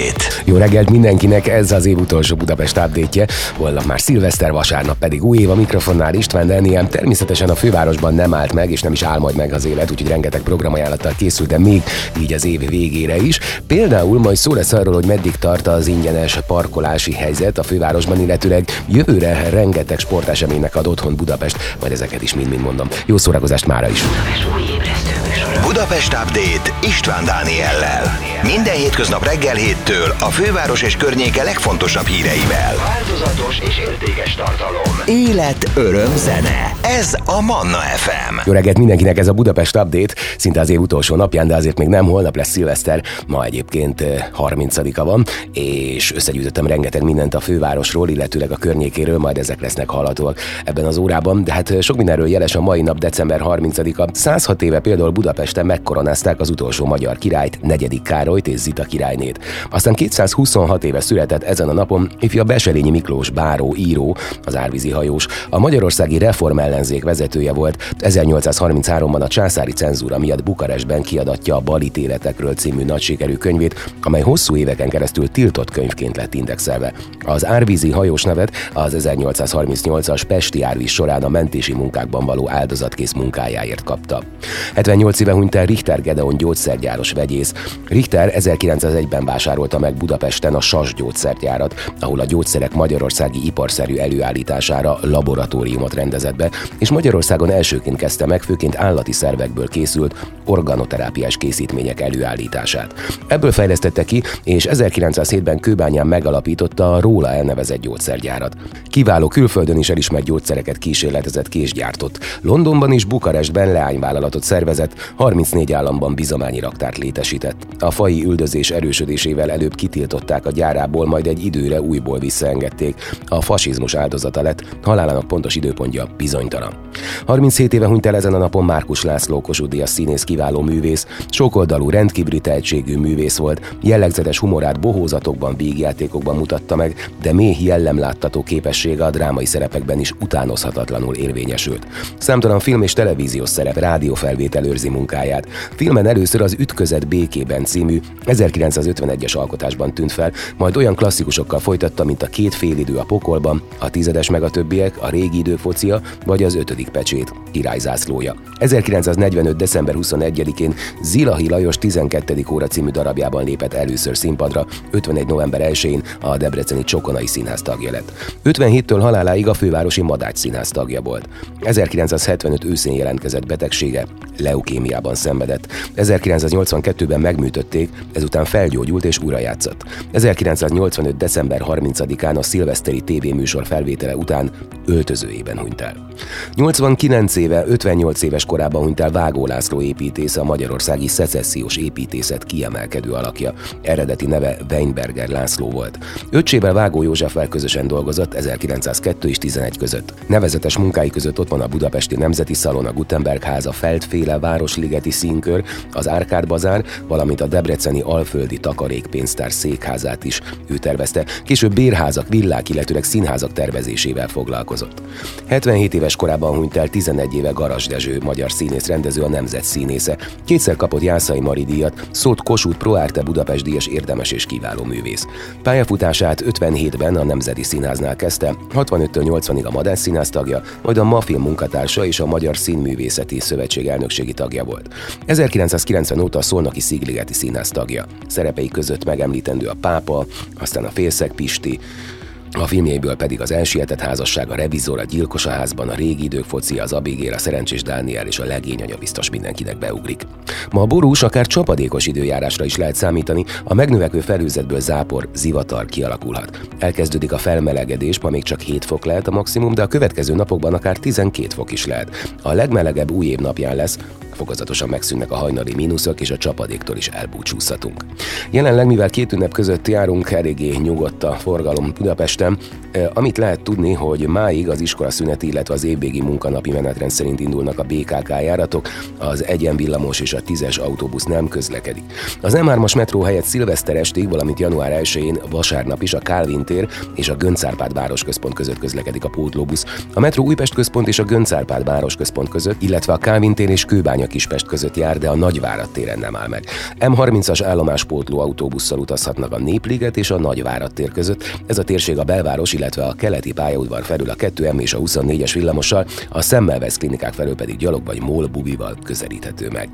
Update. Jó reggelt mindenkinek, ez az év utolsó Budapest update Holnap már szilveszter, vasárnap pedig új év a mikrofonnál István Daniel. Természetesen a fővárosban nem állt meg, és nem is áll majd meg az élet, úgyhogy rengeteg programajánlattal készült, de még így az év végére is. Például majd szó lesz arról, hogy meddig tart az ingyenes parkolási helyzet a fővárosban, illetőleg jövőre rengeteg sporteseménynek ad otthon Budapest, majd ezeket is mind-mind mondom. Jó szórakozást mára is! Budapest Update István Dániellel. Minden hétköznap reggel héttől a főváros és környéke legfontosabb híreivel. Változatos és értékes tartalom. Élet, öröm, zene. Ez a Manna FM. Jó reggelt mindenkinek, ez a Budapest Update, szinte az év utolsó napján, de azért még nem, holnap lesz szilveszter, ma egyébként 30-a van, és összegyűjtöttem rengeteg mindent a fővárosról, illetőleg a környékéről, majd ezek lesznek hallhatóak ebben az órában, de hát sok mindenről jeles a mai nap, december 30-a. 106 éve például Budapesten megkoronázták az utolsó magyar királyt, negyedik Károlyt és Zita királynét. Aztán 226 éve született ezen a napon ifja Beselényi Miklós báró, író, az árvízi hajós. A magyarországi reform ellenzék vezetője volt. 1833-ban a császári cenzúra miatt Bukarestben kiadatja a Balítéletekről című nagysikerű könyvét, amely hosszú éveken keresztül tiltott könyvként lett indexelve. Az árvízi hajós nevet az 1838-as Pesti árvíz során a mentési munkákban való áldozatkész munkájáért kapta. 78 éve hunyt el Richter Gedeon gyógyszergyáros vegyész. Richter 1901-ben vásárolta meg Budapesten a SAS gyógyszergyárat, ahol a gyógyszerek magyarországi iparszerű előállítására laboratóriumot rendezett be, és Magyarországon elsőként kezdte meg főként állati szervekből készült organoterápiás készítmények előállítását. Ebből fejlesztette ki, és 1907-ben Kőbányán megalapította a róla elnevezett gyógyszergyárat. Kiváló külföldön is elismert gyógyszereket kísérletezett ki és gyártott. Londonban és Bukarestben leányvállalatot szervezett, 34 államban bizományi raktárt létesített. A fai üldözés erősödésével előbb kitiltották a gyárából, majd egy időre újból visszaengedték. A fasizmus áldozata lett, halálának pontos időpontja bizonytalan. 37 éve hunyt el ezen a napon Márkus László Kossuth színész kiváló művész, sokoldalú rendkívüli tehetségű művész volt, jellegzetes humorát bohózatokban, vígjátékokban mutatta meg, de mély jellemláttató képessége a drámai szerepekben is utánozhatatlanul érvényesült. Számtalan film és televíziós szerep, rádiófelvétel őrzi munkáját. Filmen először az Ütközet békében című 1951-es alkotásban tűnt fel, majd olyan klasszikusokkal folytatta, mint a Két félidő a pokolban, a Tizedes meg a többiek, a Régi idő focia, vagy az Ötödik pecsét, királyzászlója. 1945. december 21-én Zilahi Lajos 12. óra című darabjában lépett először színpadra, 51. november 1-én a Debreceni Csokonai Színház tagja lett. 57-től haláláig a fővárosi Madács Színház tagja volt. 1975 őszén jelentkezett betegsége, leukémiában szenvedett. 1982-ben megműtötték, ezután felgyógyult és újra játszott. 1985. december 30-án a szilveszteri tévéműsor felvétele után öltözőjében hunyt el. 89 éve, 58 éves korában hunyt el Vágó László építész, a magyarországi szecessziós építészet kiemelkedő alakja. Eredeti neve Weinberger László volt. Öccsével Vágó Józseffel közösen dolgozott 1902 és 11 között. Nevezetes munkái között ott van a Budapesti Nemzeti Szalon, a Gutenberg háza, Feldféle Városligeti Színkör, az Árkád Bazár, valamint a Debreceni Alföldi Takarékpénztár székházát is ő tervezte. Később bérházak, villák, illetőleg színházak tervezésével foglalkozott. 77 éves korában hunyt el 11 éve Garas Dezső, magyar színész rendező, a nemzet színésze. Kétszer kapott Jászai Mari díjat, szólt Kossuth Pro Arte Budapest díjas érdemes és kiváló művész. Pályafutását 57-ben a Nemzeti Színháznál kezdte, 65-től 80-ig a Madás Színház tagja, majd a Mafilm munkatársa és a Magyar Színművészeti Szövetség elnökségi tagja volt. 1990 óta a Szolnoki Szigligeti Színház tagja. Szerepei között megemlítendő a Pápa, aztán a Félszeg Pisti, a filmjeiből pedig az elsietett házasság, a revizor, a gyilkos a házban, a régi idők foci, az Abigél, a szerencsés Dániel és a legény anya biztos mindenkinek beugrik. Ma a borús akár csapadékos időjárásra is lehet számítani, a megnövekvő felőzetből zápor, zivatar kialakulhat. Elkezdődik a felmelegedés, ma még csak 7 fok lehet a maximum, de a következő napokban akár 12 fok is lehet. A legmelegebb új év napján lesz, fokozatosan megszűnnek a hajnali mínuszok, és a csapadéktól is elbúcsúzhatunk. Jelenleg, mivel két ünnep között járunk, eléggé nyugodt a forgalom Budapesten, amit lehet tudni, hogy máig az iskola szüneti, illetve az évvégi munkanapi menetrend szerint indulnak a BKK járatok, az egyenvillamos és a tízes autóbusz nem közlekedik. Az M3-as metró helyett szilveszter estig, valamint január 1-én vasárnap is a Kálvin tér és a Göncárpád városközpont között közlekedik a pótlóbusz. A metró Újpest központ és a Göncárpád városközpont között, illetve a Kálvin tér és Kőbánya Kispest között jár, de a Nagyvárad téren nem áll meg. M30-as állomáspótló autóbusszal utazhatnak a Népliget és a Nagyvárad tér között. Ez a térség a belváros, illetve a keleti pályaudvar felül a 2M és a 24-es villamossal, a Szemmelvesz klinikák felől pedig gyalog vagy mól bubival közelíthető meg.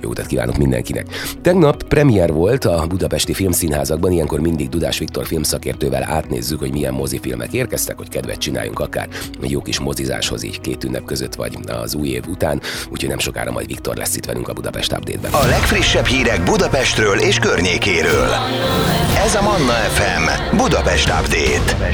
Jó utat kívánok mindenkinek! Tegnap premier volt a budapesti filmszínházakban, ilyenkor mindig Dudás Viktor filmszakértővel átnézzük, hogy milyen mozifilmek érkeztek, hogy kedvet csináljunk akár egy jó kis mozizáshoz így két ünnep között vagy az új év után, úgyhogy nem sokára majd Viktor lesz itt velünk a Budapest Update-ben. A legfrissebb hírek Budapestről és környékéről. Ez a Manna FM Budapest Update.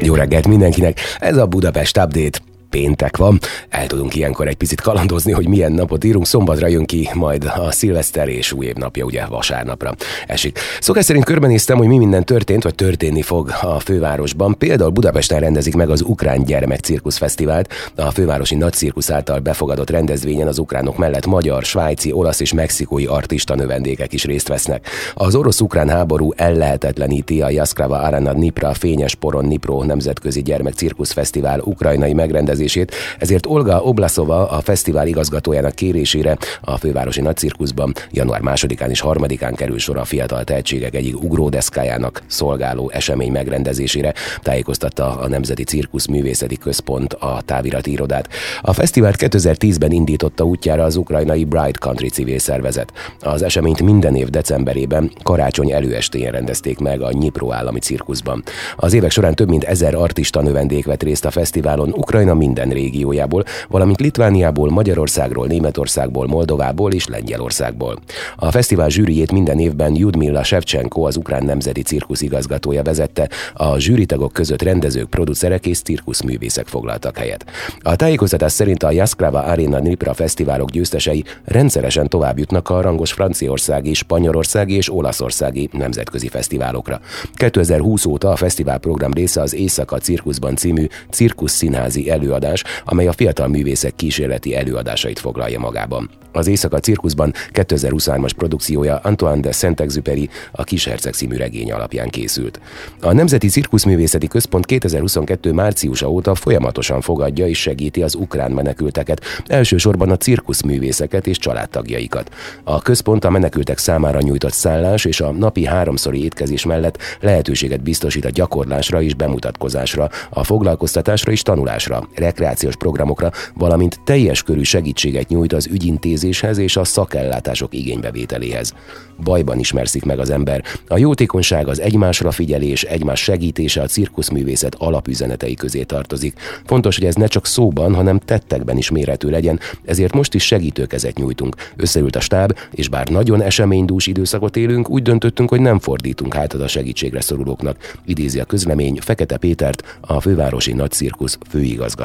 Jó reggelt mindenkinek, ez a Budapest Update péntek van. El tudunk ilyenkor egy picit kalandozni, hogy milyen napot írunk. Szombatra jön ki majd a szilveszter és új év napja, ugye vasárnapra esik. Szokás szerint körbenéztem, hogy mi minden történt, vagy történni fog a fővárosban. Például Budapesten rendezik meg az Ukrán Gyermek Cirkusz Fesztivált. A fővárosi nagy cirkusz által befogadott rendezvényen az ukránok mellett magyar, svájci, olasz és mexikói artista növendékek is részt vesznek. Az orosz-ukrán háború ellehetetleníti a Jaskrava Arena Dnipra Fényes Poron Nipro Nemzetközi Gyermek Cirkusz Fesztivál ukrajnai megrendezését rendezését, ezért Olga Oblaszova a fesztivál igazgatójának kérésére a fővárosi nagycirkuszban január másodikán és harmadikán kerül sor a fiatal tehetségek egyik ugródeszkájának szolgáló esemény megrendezésére, tájékoztatta a Nemzeti Cirkusz Művészeti Központ a távirati irodát. A fesztivált 2010-ben indította útjára az ukrajnai Bright Country civil szervezet. Az eseményt minden év decemberében karácsony előestéjén rendezték meg a Nyipro állami cirkuszban. Az évek során több mint ezer artista növendék vett részt a fesztiválon, Ukrajna minden régiójából, valamint Litvániából, Magyarországról, Németországból, Moldovából és Lengyelországból. A fesztivál zsűriét minden évben Judmilla Shevchenko, az Ukrán Nemzeti Cirkusz igazgatója vezette, a zsűritagok között rendezők, producerek és cirkuszművészek foglaltak helyet. A tájékoztatás szerint a Jaskrava Arena Nipra fesztiválok győztesei rendszeresen tovább jutnak a rangos franciaországi, spanyolországi és olaszországi nemzetközi fesztiválokra. 2020 óta a fesztivál program része az Éjszaka Cirkuszban című cirkusz színházi előadás amely a fiatal művészek kísérleti előadásait foglalja magában. Az Éjszaka Cirkuszban 2023-as produkciója Antoine de Saint-Exupéry a Kisherceg című regény alapján készült. A Nemzeti Cirkuszművészeti Központ 2022 márciusa óta folyamatosan fogadja és segíti az ukrán menekülteket, elsősorban a cirkuszművészeket és családtagjaikat. A központ a menekültek számára nyújtott szállás és a napi háromszori étkezés mellett lehetőséget biztosít a gyakorlásra és bemutatkozásra, a foglalkoztatásra és tanulásra, rekreációs programokra, valamint teljes körű segítséget nyújt az ügyintézéshez és a szakellátások igénybevételéhez. Bajban ismerszik meg az ember. A jótékonyság, az egymásra figyelés, egymás segítése a cirkuszművészet alapüzenetei közé tartozik. Fontos, hogy ez ne csak szóban, hanem tettekben is mérhető legyen, ezért most is segítőkezet nyújtunk. Összeült a stáb, és bár nagyon eseménydús időszakot élünk, úgy döntöttünk, hogy nem fordítunk hátat a segítségre szorulóknak. Idézi a közlemény Fekete Pétert, a fővárosi nagy cirkusz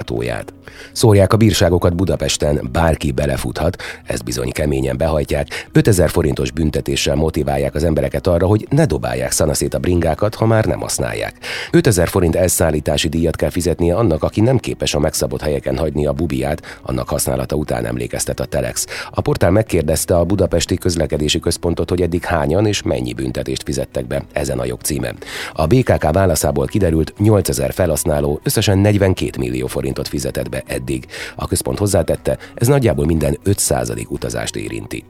igazgatóját. Szórják a bírságokat Budapesten, bárki belefuthat, ezt bizony keményen behajtják, 5000 forintos büntetéssel motiválják az embereket arra, hogy ne dobálják szanaszét a bringákat, ha már nem használják. 5000 forint elszállítási díjat kell fizetnie annak, aki nem képes a megszabott helyeken hagyni a bubiát, annak használata után emlékeztet a Telex. A portál megkérdezte a Budapesti Közlekedési Központot, hogy eddig hányan és mennyi büntetést fizettek be ezen a jogcíme. A BKK válaszából kiderült 8000 felhasználó összesen 42 millió forint forintot fizetett be eddig. A központ hozzátette, ez nagyjából minden 5% utazást érinti.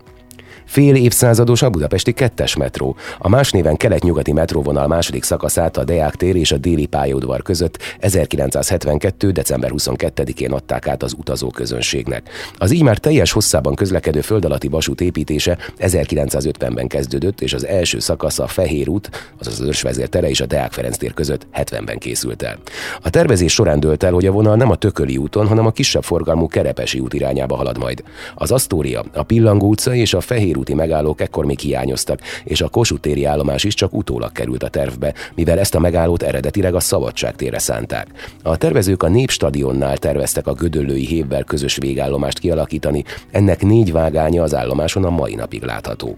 Fél évszázados a budapesti kettes metró. A más néven kelet-nyugati metróvonal második szakaszát a Deák tér és a déli pályaudvar között 1972. december 22-én adták át az utazóközönségnek. Az így már teljes hosszában közlekedő föld alatti vasút építése 1950-ben kezdődött, és az első szakasz a Fehér út, azaz az Őrsvezér tere és a Deák Ferenc tér között 70-ben készült el. A tervezés során dőlt el, hogy a vonal nem a Tököli úton, hanem a kisebb forgalmú Kerepesi út irányába halad majd. Az Asztória, a Pillangó utca és a Fehér vasúti megállók ekkor még hiányoztak, és a Kossuth téri állomás is csak utólag került a tervbe, mivel ezt a megállót eredetileg a Szabadság térre szánták. A tervezők a Népstadionnál terveztek a Gödöllői hévvel közös végállomást kialakítani, ennek négy vágánya az állomáson a mai napig látható.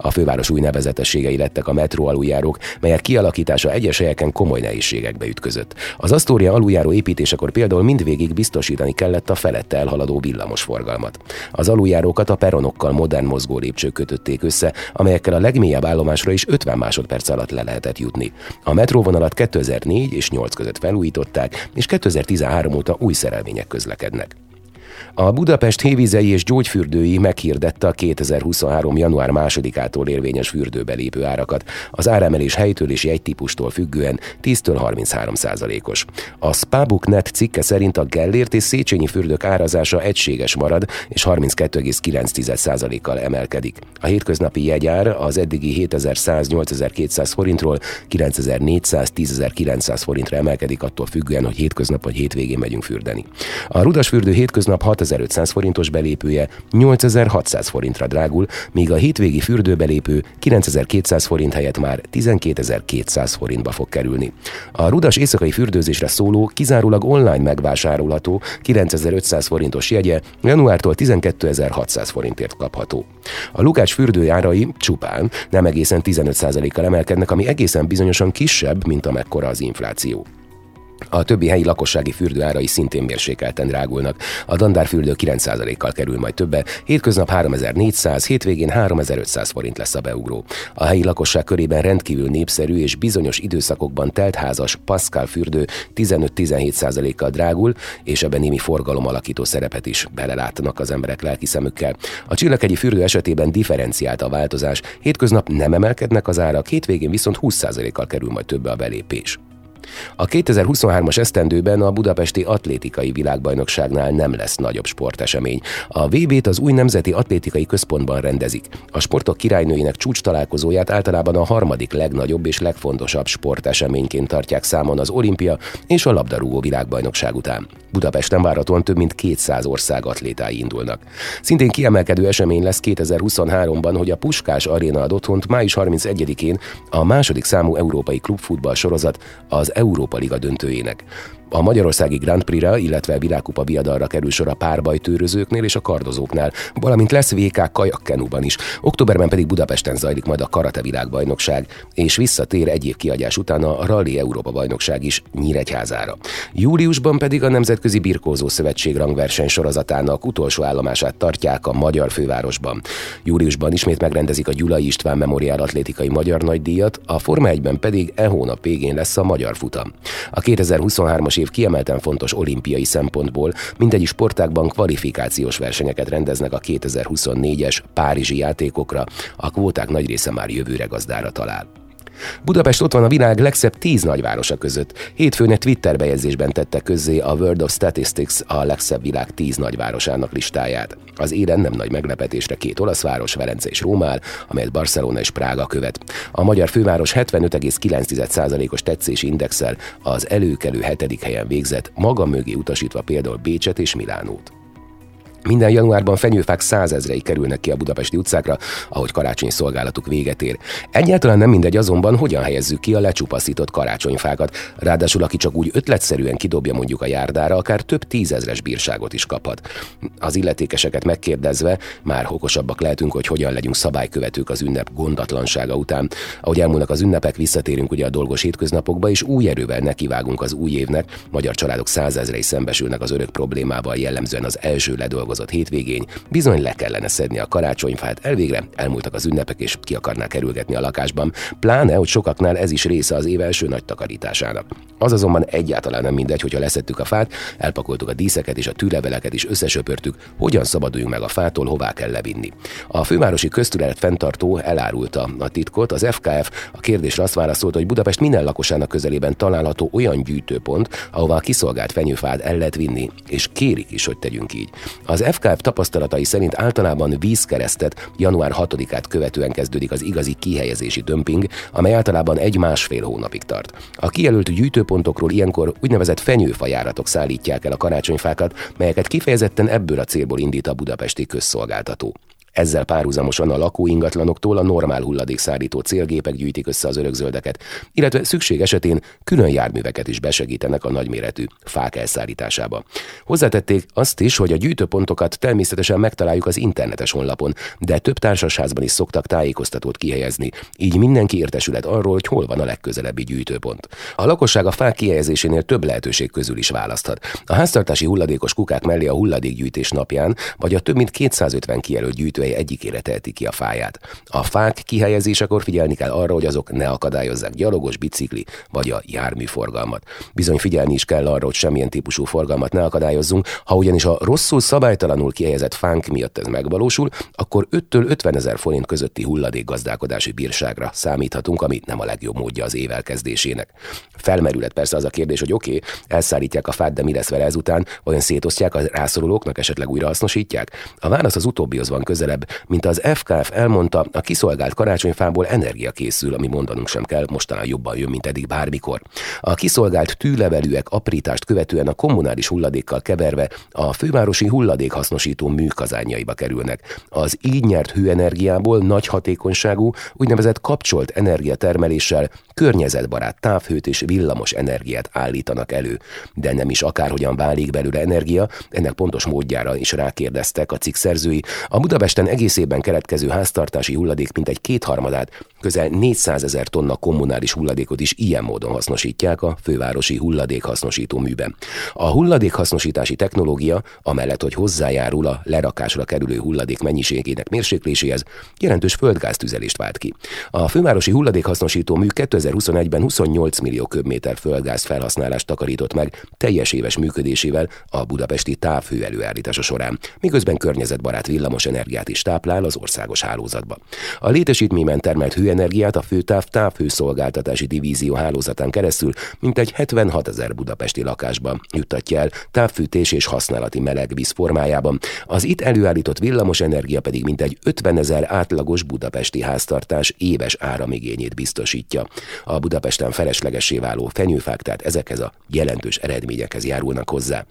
A főváros új nevezetességei lettek a metró aluljárók, melyek kialakítása egyes helyeken komoly nehézségekbe ütközött. Az Asztória aluljáró építésekor például mindvégig biztosítani kellett a felette elhaladó villamosforgalmat. Az aluljárókat a peronokkal modern mozgó lépcsők kötötték össze, amelyekkel a legmélyebb állomásra is 50 másodperc alatt le lehetett jutni. A metróvonalat 2004 és 8 között felújították, és 2013 óta új szerelvények közlekednek. A Budapest hévizei és gyógyfürdői meghirdette a 2023. január 2-ától érvényes fürdőbe lépő árakat. Az áremelés helytől és egy típustól függően 10-től 33 os A Spabuknet cikke szerint a Gellért és Széchenyi fürdők árazása egységes marad, és 32,9 kal emelkedik. A hétköznapi jegyár az eddigi 7100-8200 forintról 9400-10900 forintra emelkedik attól függően, hogy hétköznap vagy hétvégén megyünk fürdeni. A Rudasfürdő hétköznap 6 7500 forintos belépője 8600 forintra drágul, míg a hétvégi fürdőbelépő 9200 forint helyett már 12200 forintba fog kerülni. A rudas éjszakai fürdőzésre szóló, kizárólag online megvásárolható 9500 forintos jegye januártól 12600 forintért kapható. A Lukács fürdő csupán nem egészen 15%-kal emelkednek, ami egészen bizonyosan kisebb, mint amekkora az infláció. A többi helyi lakossági fürdő árai szintén mérsékelten drágulnak. A dandárfürdő 9%-kal kerül majd többe, hétköznap 3400, hétvégén 3500 forint lesz a beugró. A helyi lakosság körében rendkívül népszerű és bizonyos időszakokban teltházas Pascal fürdő 15-17%-kal drágul, és ebben némi forgalom alakító szerepet is belelátnak az emberek lelki szemükkel. A csillaghegyi fürdő esetében differenciált a változás, hétköznap nem emelkednek az árak, hétvégén viszont 20%-kal kerül majd többe a belépés. A 2023-as esztendőben a budapesti atlétikai világbajnokságnál nem lesz nagyobb sportesemény. A VB-t az új Nemzeti Atlétikai Központban rendezik. A sportok királynőinek csúcs találkozóját általában a harmadik legnagyobb és legfontosabb sporteseményként tartják számon az olimpia és a labdarúgó világbajnokság után. Budapesten várhatóan több mint 200 ország atlétái indulnak. Szintén kiemelkedő esemény lesz 2023-ban, hogy a Puskás Aréna ad otthont május 31-én a második számú európai klubfutball sorozat az Európa Liga döntőjének. A Magyarországi Grand Prix-ra, illetve világkupa viadalra kerül sor a párbajtőrözőknél és a kardozóknál, valamint lesz VK kajakkenúban is. Októberben pedig Budapesten zajlik majd a Karate világbajnokság, és visszatér egy év kiadás után a Rally Európa bajnokság is Nyíregyházára. Júliusban pedig a Nemzetközi Birkózó Szövetség rangverseny sorozatának utolsó állomását tartják a magyar fővárosban. Júliusban ismét megrendezik a Gyulai István Memoriál Atlétikai Magyar Nagydíjat, a Forma 1-ben pedig e hónap végén lesz a Magyar Futam. A 2023-as év kiemelten fontos olimpiai szempontból, mindegyik sportákban kvalifikációs versenyeket rendeznek a 2024-es Párizsi játékokra, a kvóták nagy része már jövőre gazdára talál. Budapest ott van a világ legszebb tíz nagyvárosa között. Hétfőn egy Twitter bejegyzésben tette közzé a World of Statistics a legszebb világ tíz nagyvárosának listáját. Az éren nem nagy meglepetésre két olasz város, Velence és Rómál, amelyet Barcelona és Prága követ. A magyar főváros 75,9%-os tetszési indexel az előkelő hetedik helyen végzett, maga mögé utasítva például Bécset és Milánót. Minden januárban fenyőfák százezrei kerülnek ki a budapesti utcákra, ahogy karácsonyi szolgálatuk véget ér. Egyáltalán nem mindegy azonban, hogyan helyezzük ki a lecsupaszított karácsonyfákat. Ráadásul aki csak úgy ötletszerűen kidobja mondjuk a járdára, akár több tízezres bírságot is kaphat. Az illetékeseket megkérdezve már okosabbak lehetünk, hogy hogyan legyünk szabálykövetők az ünnep gondatlansága után. Ahogy elmúlnak az ünnepek, visszatérünk ugye a dolgos hétköznapokba, és új erővel nekivágunk az új évnek. Magyar családok százezrei szembesülnek az örök problémával jellemzően az első ledolgozott dolgozott hétvégén, bizony le kellene szedni a karácsonyfát, elvégre elmúltak az ünnepek és ki akarná kerülgetni a lakásban, pláne, hogy sokaknál ez is része az év első nagy takarításának. Az azonban egyáltalán nem mindegy, hogyha leszettük a fát, elpakoltuk a díszeket és a tűleveleket is összesöpörtük, hogyan szabaduljunk meg a fától, hová kell levinni. A fővárosi köztület fenntartó elárulta a titkot, az FKF a kérdésre azt válaszolt, hogy Budapest minden lakosának közelében található olyan gyűjtőpont, ahová a kiszolgált fenyőfát el lehet vinni, és kérik is, hogy tegyünk így. Az FKF tapasztalatai szerint általában vízkeresztet január 6-át követően kezdődik az igazi kihelyezési dömping, amely általában egy-másfél hónapig tart. A kijelölt gyűjtőpontokról ilyenkor úgynevezett fenyőfajáratok szállítják el a karácsonyfákat, melyeket kifejezetten ebből a célból indít a budapesti közszolgáltató. Ezzel párhuzamosan a lakóingatlanoktól a normál hulladékszállító célgépek gyűjtik össze az örökzöldeket, illetve szükség esetén külön járműveket is besegítenek a nagyméretű fák elszállításába. Hozzátették azt is, hogy a gyűjtőpontokat természetesen megtaláljuk az internetes honlapon, de több társasházban is szoktak tájékoztatót kihelyezni, így mindenki értesület arról, hogy hol van a legközelebbi gyűjtőpont. A lakosság a fák kihelyezésénél több lehetőség közül is választhat. A háztartási hulladékos kukák mellé a hulladékgyűjtés napján, vagy a több mint 250 kijelölt gyűjtő tengelye egyikére teheti ki a fáját. A fák kihelyezésekor figyelni kell arra, hogy azok ne akadályozzák gyalogos, bicikli vagy a járműforgalmat. Bizony figyelni is kell arra, hogy semmilyen típusú forgalmat ne akadályozzunk, ha ugyanis a rosszul szabálytalanul kihelyezett fánk miatt ez megvalósul, akkor 5-től 50 ezer forint közötti hulladékgazdálkodási bírságra számíthatunk, ami nem a legjobb módja az évelkezdésének. Felmerülhet persze az a kérdés, hogy oké, okay, elszállítják a fát, de mi lesz vele ezután, olyan szétosztják a rászorulóknak, esetleg újra hasznosítják? A válasz az utóbbihoz van közelebb, mint az FKF elmondta, a kiszolgált karácsonyfából energia készül, ami mondanunk sem kell, mostanában jobban jön, mint eddig bármikor. A kiszolgált tűlevelűek aprítást követően a kommunális hulladékkal keverve a fővárosi hulladékhasznosító műkazányaiba kerülnek. Az így nyert hőenergiából nagy hatékonyságú, úgynevezett kapcsolt energiatermeléssel környezetbarát távhőt és villamos energiát állítanak elő. De nem is akárhogyan válik belőle energia, ennek pontos módjára is rákérdeztek a cikk szerzői. A Budapesten egész évben keletkező háztartási hulladék mintegy kétharmadát, közel 400 ezer tonna kommunális hulladékot is ilyen módon hasznosítják a fővárosi hulladékhasznosító műben. A hulladékhasznosítási technológia, amellett, hogy hozzájárul a lerakásra kerülő hulladék mennyiségének mérsékléséhez, jelentős földgáztüzelést vált ki. A fővárosi hulladékhasznosító mű 2021-ben 28 millió köbméter földgáz felhasználást takarított meg teljes éves működésével a budapesti távhő előállítása során, miközben környezetbarát villamos energiát is táplál az országos hálózatba. A létesítményben termelt hőenergiát a főtáv távhőszolgáltatási divízió hálózatán keresztül mintegy 76 ezer budapesti lakásban juttatja el távfűtés és használati melegvíz formájában. Az itt előállított villamos energia pedig mintegy 50 ezer átlagos budapesti háztartás éves áramigényét biztosítja. A Budapesten feleslegesé váló fenyőfák tehát ezekhez a jelentős eredményekhez járulnak hozzá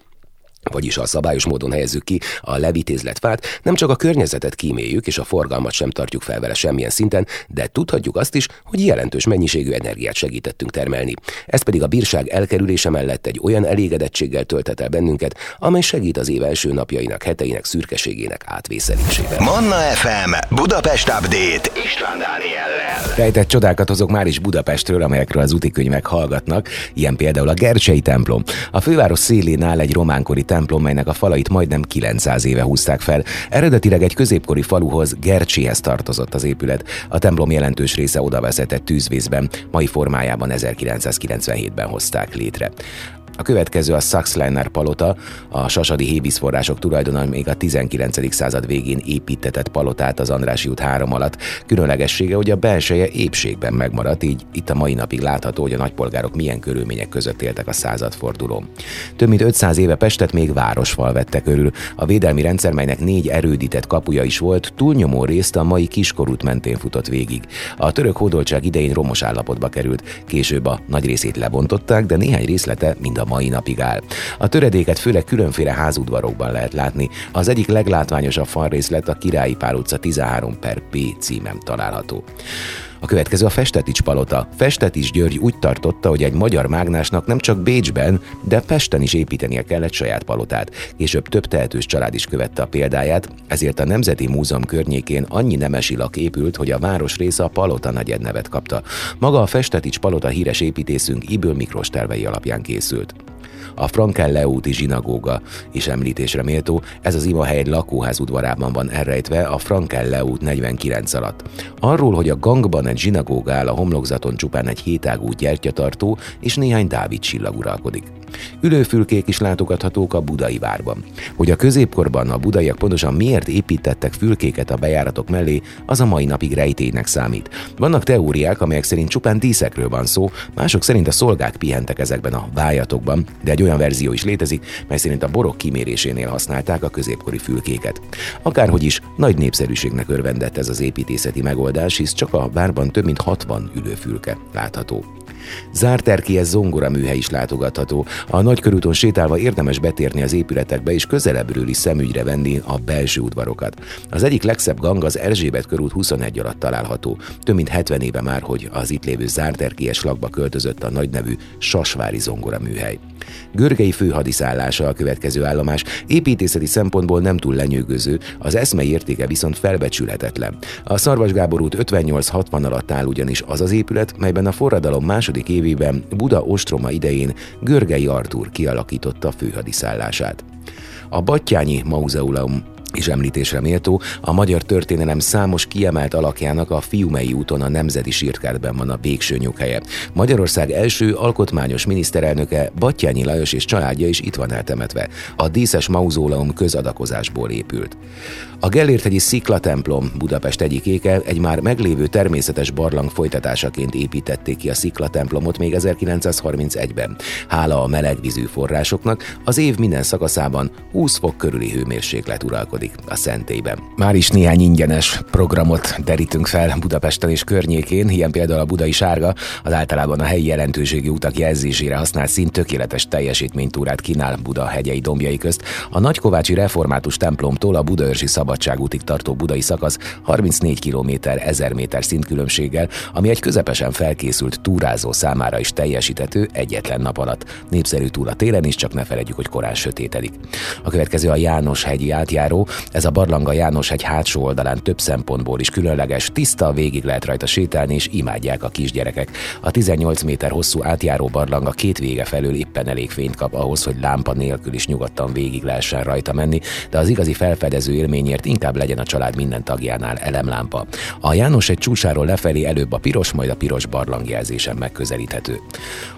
vagyis a szabályos módon helyezzük ki a levitézlet fát, nem csak a környezetet kíméljük és a forgalmat sem tartjuk fel vele semmilyen szinten, de tudhatjuk azt is, hogy jelentős mennyiségű energiát segítettünk termelni. Ez pedig a bírság elkerülése mellett egy olyan elégedettséggel töltet el bennünket, amely segít az év első napjainak, heteinek szürkeségének átvészelésében. Manna FM Budapest Update István Dániellel. Rejtett csodákat hozok már is Budapestről, amelyekről az utikönyvek hallgatnak, ilyen például a Gercsei templom. A főváros szélén áll egy románkori templom, melynek a falait majdnem 900 éve húzták fel. Eredetileg egy középkori faluhoz, Gercsihez tartozott az épület. A templom jelentős része oda vezetett tűzvészben, mai formájában 1997-ben hozták létre. A következő a Saxleiner palota, a sasadi hévízforrások tulajdona még a 19. század végén építetett palotát az Andrási út három alatt. Különlegessége, hogy a belseje épségben megmaradt, így itt a mai napig látható, hogy a nagypolgárok milyen körülmények között éltek a századfordulón. Több mint 500 éve Pestet még városfal vette körül. A védelmi rendszer, melynek négy erődített kapuja is volt, túlnyomó részt a mai kiskorút mentén futott végig. A török hódoltság idején romos állapotba került, később a nagy részét lebontották, de néhány részlete mind a mai napig áll. A töredéket főleg különféle házudvarokban lehet látni. Az egyik leglátványosabb falrészlet a Királyi Pál utca 13 per P címem található. A következő a Festetics palota. Festetics György úgy tartotta, hogy egy magyar mágnásnak nem csak Bécsben, de Pesten is építenie kellett saját palotát. Később több tehetős család is követte a példáját, ezért a Nemzeti Múzeum környékén annyi nemesi lak épült, hogy a város része a palota nagy nevet kapta. Maga a Festetics palota híres építészünk Iből Miklós tervei alapján készült. A Frankel úti zsinagóga is említésre méltó, ez az imahely egy lakóház udvarában van elrejtve a Frankel út 49 alatt. Arról, hogy a gangban egy zsinagóga áll a homlokzaton csupán egy hétágú gyertyatartó és néhány Dávid csillag uralkodik. Ülőfülkék is látogathatók a budai várban. Hogy a középkorban a budaiak pontosan miért építettek fülkéket a bejáratok mellé, az a mai napig rejtélynek számít. Vannak teóriák, amelyek szerint csupán díszekről van szó, mások szerint a szolgák pihentek ezekben a vájatokban, de egy olyan verzió is létezik, mely szerint a borok kimérésénél használták a középkori fülkéket. Akárhogy is, nagy népszerűségnek örvendett ez az építészeti megoldás, hisz csak a várban több mint 60 ülőfülke látható. Zárt erkélyes zongora műhely is látogatható. A nagykörúton sétálva érdemes betérni az épületekbe és közelebbről is szemügyre venni a belső udvarokat. Az egyik legszebb gang az Erzsébet körút 21 alatt található. Több mint 70 éve már, hogy az itt lévő zárt erkélyes lakba költözött a nagynevű Sasvári zongora műhely. Görgei főhadiszállása a következő állomás építészeti szempontból nem túl lenyűgöző, az eszme értéke viszont felbecsülhetetlen. A Szarvas Gábor út 58-60 alatt áll ugyanis az az épület, melyben a forradalom második évében Buda ostroma idején Görgei Artúr kialakította főhadiszállását. A Battyányi Mauzeulum és említésre méltó, a magyar történelem számos kiemelt alakjának a Fiumei úton a Nemzeti Sírkertben van a végső nyughelye. Magyarország első alkotmányos miniszterelnöke Battyányi Lajos és családja is itt van eltemetve. A díszes mauzóleum közadakozásból épült. A Gellérthegyi Szikla templom Budapest egyik éke egy már meglévő természetes barlang folytatásaként építették ki a Szikla templomot még 1931-ben. Hála a melegvízű forrásoknak az év minden szakaszában 20 fok körüli hőmérséklet uralkodik a szentélyben. Már is néhány ingyenes programot derítünk fel Budapesten és környékén, ilyen például a Budai Sárga, az általában a helyi jelentőségi utak jelzésére használt szint tökéletes teljesítménytúrát kínál Buda hegyei dombjai közt. A Nagykovácsi Református templomtól a Budaörsi Szabadságútig tartó budai szakasz 34 km 1000 méter szintkülönbséggel, ami egy közepesen felkészült túrázó számára is teljesítető egyetlen nap alatt. Népszerű túl a télen is, csak ne felejtjük, hogy korán sötétedik. A következő a János hegyi átjáró, ez a barlanga János egy hátsó oldalán több szempontból is különleges, tiszta, végig lehet rajta sétálni, és imádják a kisgyerekek. A 18 méter hosszú átjáró barlanga két vége felől éppen elég fényt kap ahhoz, hogy lámpa nélkül is nyugodtan végig lehessen rajta menni, de az igazi felfedező élményért inkább legyen a család minden tagjánál elemlámpa. A János egy csúcsáról lefelé előbb a piros, majd a piros barlangjelzésen megközelíthető.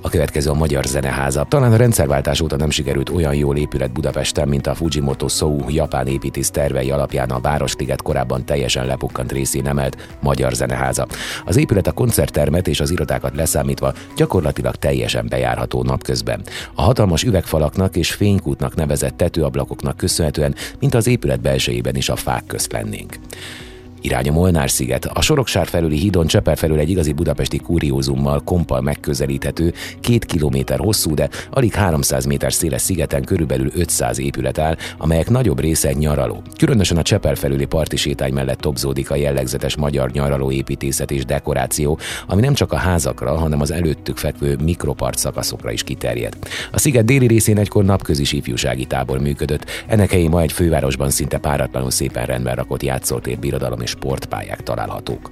A következő a Magyar Zeneháza. Talán a rendszerváltás óta nem sikerült olyan jól épület Budapesten, mint a Fujimoto Sou japán építész tervei alapján a Városliget korábban teljesen lepukkant részén emelt Magyar Zeneháza. Az épület a koncerttermet és az irodákat leszámítva gyakorlatilag teljesen bejárható napközben. A hatalmas üvegfalaknak és fénykútnak nevezett tetőablakoknak köszönhetően, mint az épület belsejében is a fák közt lennénk. Irány a Molnár-sziget. A Soroksár felüli hídon Cseper felül egy igazi budapesti kuriózummal kompal megközelíthető, két kilométer hosszú, de alig 300 méter széles szigeten körülbelül 500 épület áll, amelyek nagyobb része nyaraló. Különösen a Cseper felüli parti sétány mellett tobzódik a jellegzetes magyar nyaraló építészet és dekoráció, ami nem csak a házakra, hanem az előttük fekvő mikropart szakaszokra is kiterjed. A sziget déli részén egykor napközis ifjúsági tábor működött, ennek helyén ma egy fővárosban szinte páratlanul szépen rendben rakott játszótér, birodalom és sportpályák találhatók.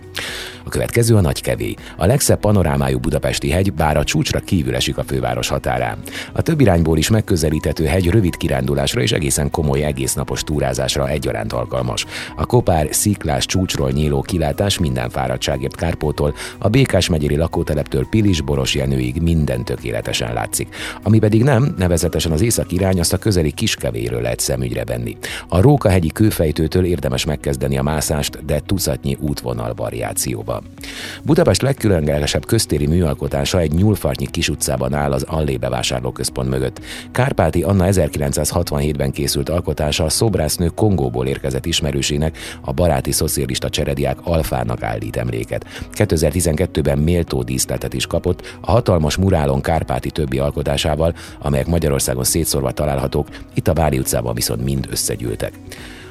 A következő a Nagykevé, a legszebb panorámájú budapesti hegy, bár a csúcsra kívül esik a főváros határán. A több irányból is megközelíthető hegy rövid kirándulásra és egészen komoly egésznapos túrázásra egyaránt alkalmas. A kopár, sziklás csúcsról nyíló kilátás minden fáradtságért Kárpótól, a Békás megyeri lakóteleptől Pilis Boros Jenőig minden tökéletesen látszik. Ami pedig nem, nevezetesen az észak irány, azt a közeli kiskevéről lehet szemügyre venni. A Rókahegyi kőfejtőtől érdemes megkezdeni a mászást, de tucatnyi útvonal variációba. Budapest legkülönlegesebb köztéri műalkotása egy nyúlfartnyi kis utcában áll az Allé bevásárlóközpont mögött. Kárpáti Anna 1967-ben készült alkotása a szobrásznő Kongóból érkezett ismerősének, a baráti szocialista cserediák Alfának állít emléket. 2012-ben méltó díszletet is kapott a hatalmas murálon Kárpáti többi alkotásával, amelyek Magyarországon szétszórva találhatók, itt a Bári utcában viszont mind összegyűltek.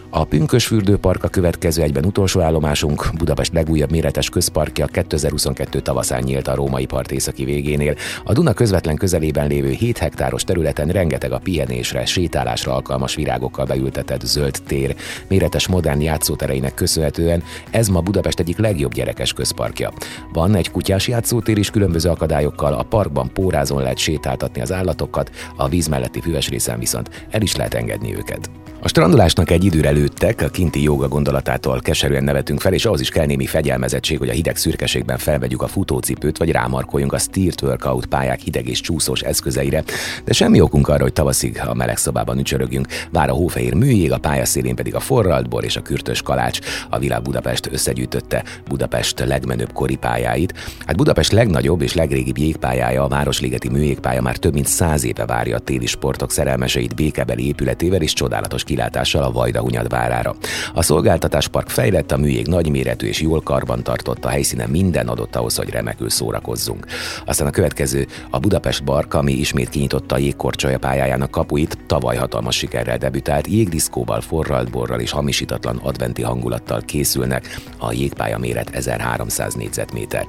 A Pünkösfürdőpark a következő egyben utolsó állomásunk, Budapest legújabb méretes közparkja 2022 tavaszán nyílt a római part északi végénél. A Duna közvetlen közelében lévő 7 hektáros területen rengeteg a pihenésre, sétálásra alkalmas virágokkal beültetett zöld tér. Méretes modern játszótereinek köszönhetően ez ma Budapest egyik legjobb gyerekes közparkja. Van egy kutyás játszótér is különböző akadályokkal, a parkban pórázon lehet sétáltatni az állatokat, a víz melletti füves részen viszont el is lehet engedni őket. A strandolásnak egy időre lőttek, a kinti joga gondolatától keserűen nevetünk fel, és ahhoz is kell némi fegyelmezettség, hogy a hideg szürkeségben felvegyük a futócipőt, vagy rámarkoljunk a Steert Workout pályák hideg és csúszós eszközeire, de semmi okunk arra, hogy tavaszig a meleg szobában ücsörögjünk. Vár a hófehér műjég, a pályaszélén pedig a forralt bor és a kürtös kalács. A világ Budapest összegyűjtötte Budapest legmenőbb kori pályáit. Hát Budapest legnagyobb és legrégibb jégpályája, a Városligeti műjégpálya már több mint száz éve várja a téli sportok szerelmeseit békebeli épületével és csodálatos kilátással a Vajdahunyad várára. A szolgáltatáspark fejlett, a műjég nagyméretű és jól karban tartott a helyszínen minden adott ahhoz, hogy remekül szórakozzunk. Aztán a következő a Budapest Bark, ami ismét kinyitotta a jégkorcsolya pályájának kapuit, tavaly hatalmas sikerrel debütált, jégdiszkóval, forralt borral és hamisítatlan adventi hangulattal készülnek, a jégpálya méret 1300 négyzetméter.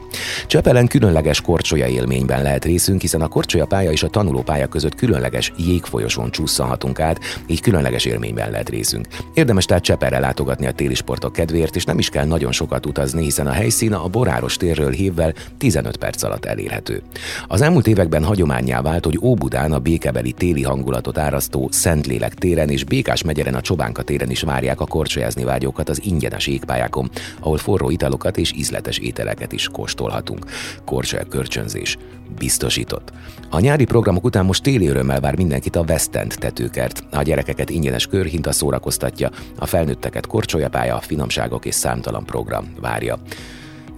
Csepelen különleges korcsolya élményben lehet részünk, hiszen a korcsolya pálya és a tanulópálya között különleges jégfolyosón csúszhatunk át, így különleges élmény élményben lehet részünk. Érdemes tehát Cseperre látogatni a téli sportok kedvéért, és nem is kell nagyon sokat utazni, hiszen a helyszín a Boráros térről hívvel 15 perc alatt elérhető. Az elmúlt években hagyományá vált, hogy Óbudán a békebeli téli hangulatot árasztó Szentlélek téren és Békás megyeren a Csobánka téren is várják a korcsolyázni vágyókat az ingyenes égpályákon, ahol forró italokat és ízletes ételeket is kóstolhatunk. Korcsolya kölcsönzés biztosított. A nyári programok után most téli örömmel vár mindenkit a West End tetőkert. A gyerekeket ingyenes körhinta szórakoztatja, a felnőtteket korcsolyapálya, finomságok és számtalan program várja.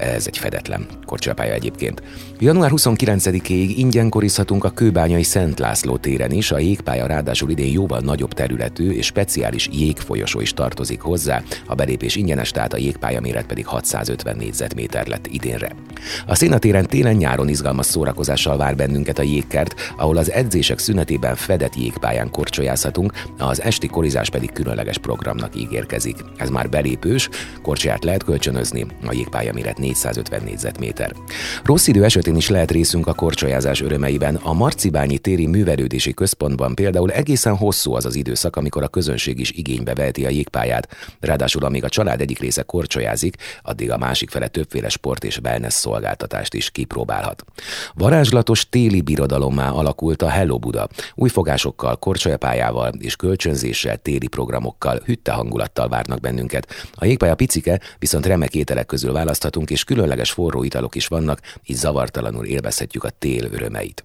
Ez egy fedetlen korcsolyapálya egyébként. Január 29-ig ingyen korizhatunk a Kőbányai Szent László téren is, a jégpálya ráadásul idén jóval nagyobb területű és speciális jégfolyosó is tartozik hozzá, a belépés ingyenes, tehát a jégpálya méret pedig 650 négyzetméter lett idénre. A szénatéren télen-nyáron izgalmas szórakozással vár bennünket a jégkert, ahol az edzések szünetében fedett jégpályán korcsolyázhatunk, az esti korizás pedig különleges programnak ígérkezik. Ez már belépős, korcsolyát lehet kölcsönözni, a jégpálya méret 450 négyzetméter. Rossz idő esetén is lehet részünk a korcsolyázás örömeiben. A Marcibányi téri művelődési központban például egészen hosszú az az időszak, amikor a közönség is igénybe veheti a jégpályát. Ráadásul amíg a család egyik része korcsolyázik, addig a másik fele többféle sport és wellness szolgáltatást is kipróbálhat. Varázslatos téli birodalommá alakult a Hello Buda. Új fogásokkal, korcsolyapályával és kölcsönzéssel, téli programokkal, hütte hangulattal várnak bennünket. A jégpálya picike, viszont remek ételek közül választhatunk, és különleges forró italok is vannak, így zavartalanul élvezhetjük a tél örömeit.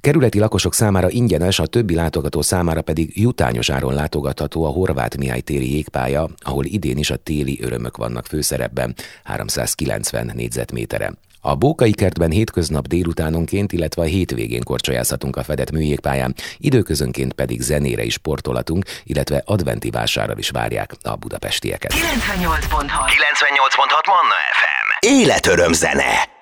Kerületi lakosok számára ingyenes, a többi látogató számára pedig jutányos áron látogatható a Horváth Mihály téri jégpálya, ahol idén is a téli örömök vannak főszerepben, 390 négyzetméteren. A Bókai kertben hétköznap délutánonként, illetve a hétvégén korcsolyázhatunk a fedett műjégpályán, időközönként pedig zenére is sportolatunk, illetve adventi vásárral is várják a budapestieket. 98.6 98.6 Manna FM. Életöröm zene.